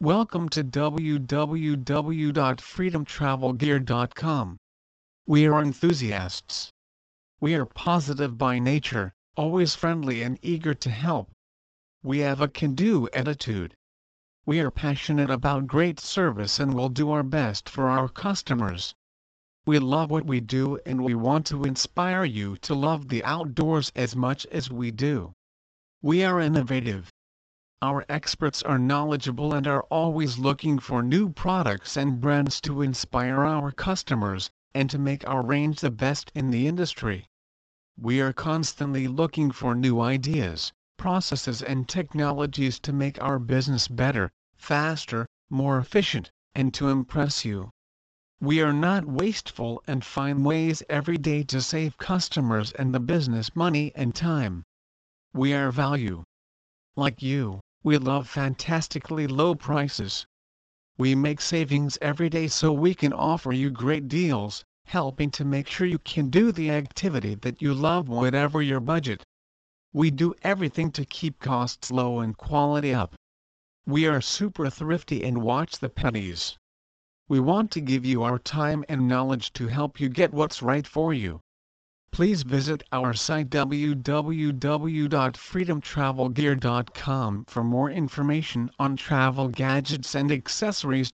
Welcome to www.freedomtravelgear.com. We are enthusiasts. We are positive by nature, always friendly and eager to help. We have a can-do attitude. We are passionate about great service and will do our best for our customers. We love what we do and we want to inspire you to love the outdoors as much as we do. We are innovative. Our experts are knowledgeable and are always looking for new products and brands to inspire our customers and to make our range the best in the industry. We are constantly looking for new ideas, processes and technologies to make our business better, faster, more efficient, and to impress you. We are not wasteful and find ways every day to save customers and the business money and time. We are value. Like you, we love fantastically low prices. We make savings every day so we can offer you great deals, helping to make sure you can do the activity that you love whatever your budget. We do everything to keep costs low and quality up. We are super thrifty and watch the pennies. We want to give you our time and knowledge to help you get what's right for you. Please visit our site www.freedomtravelgear.com for more information on travel gadgets and accessories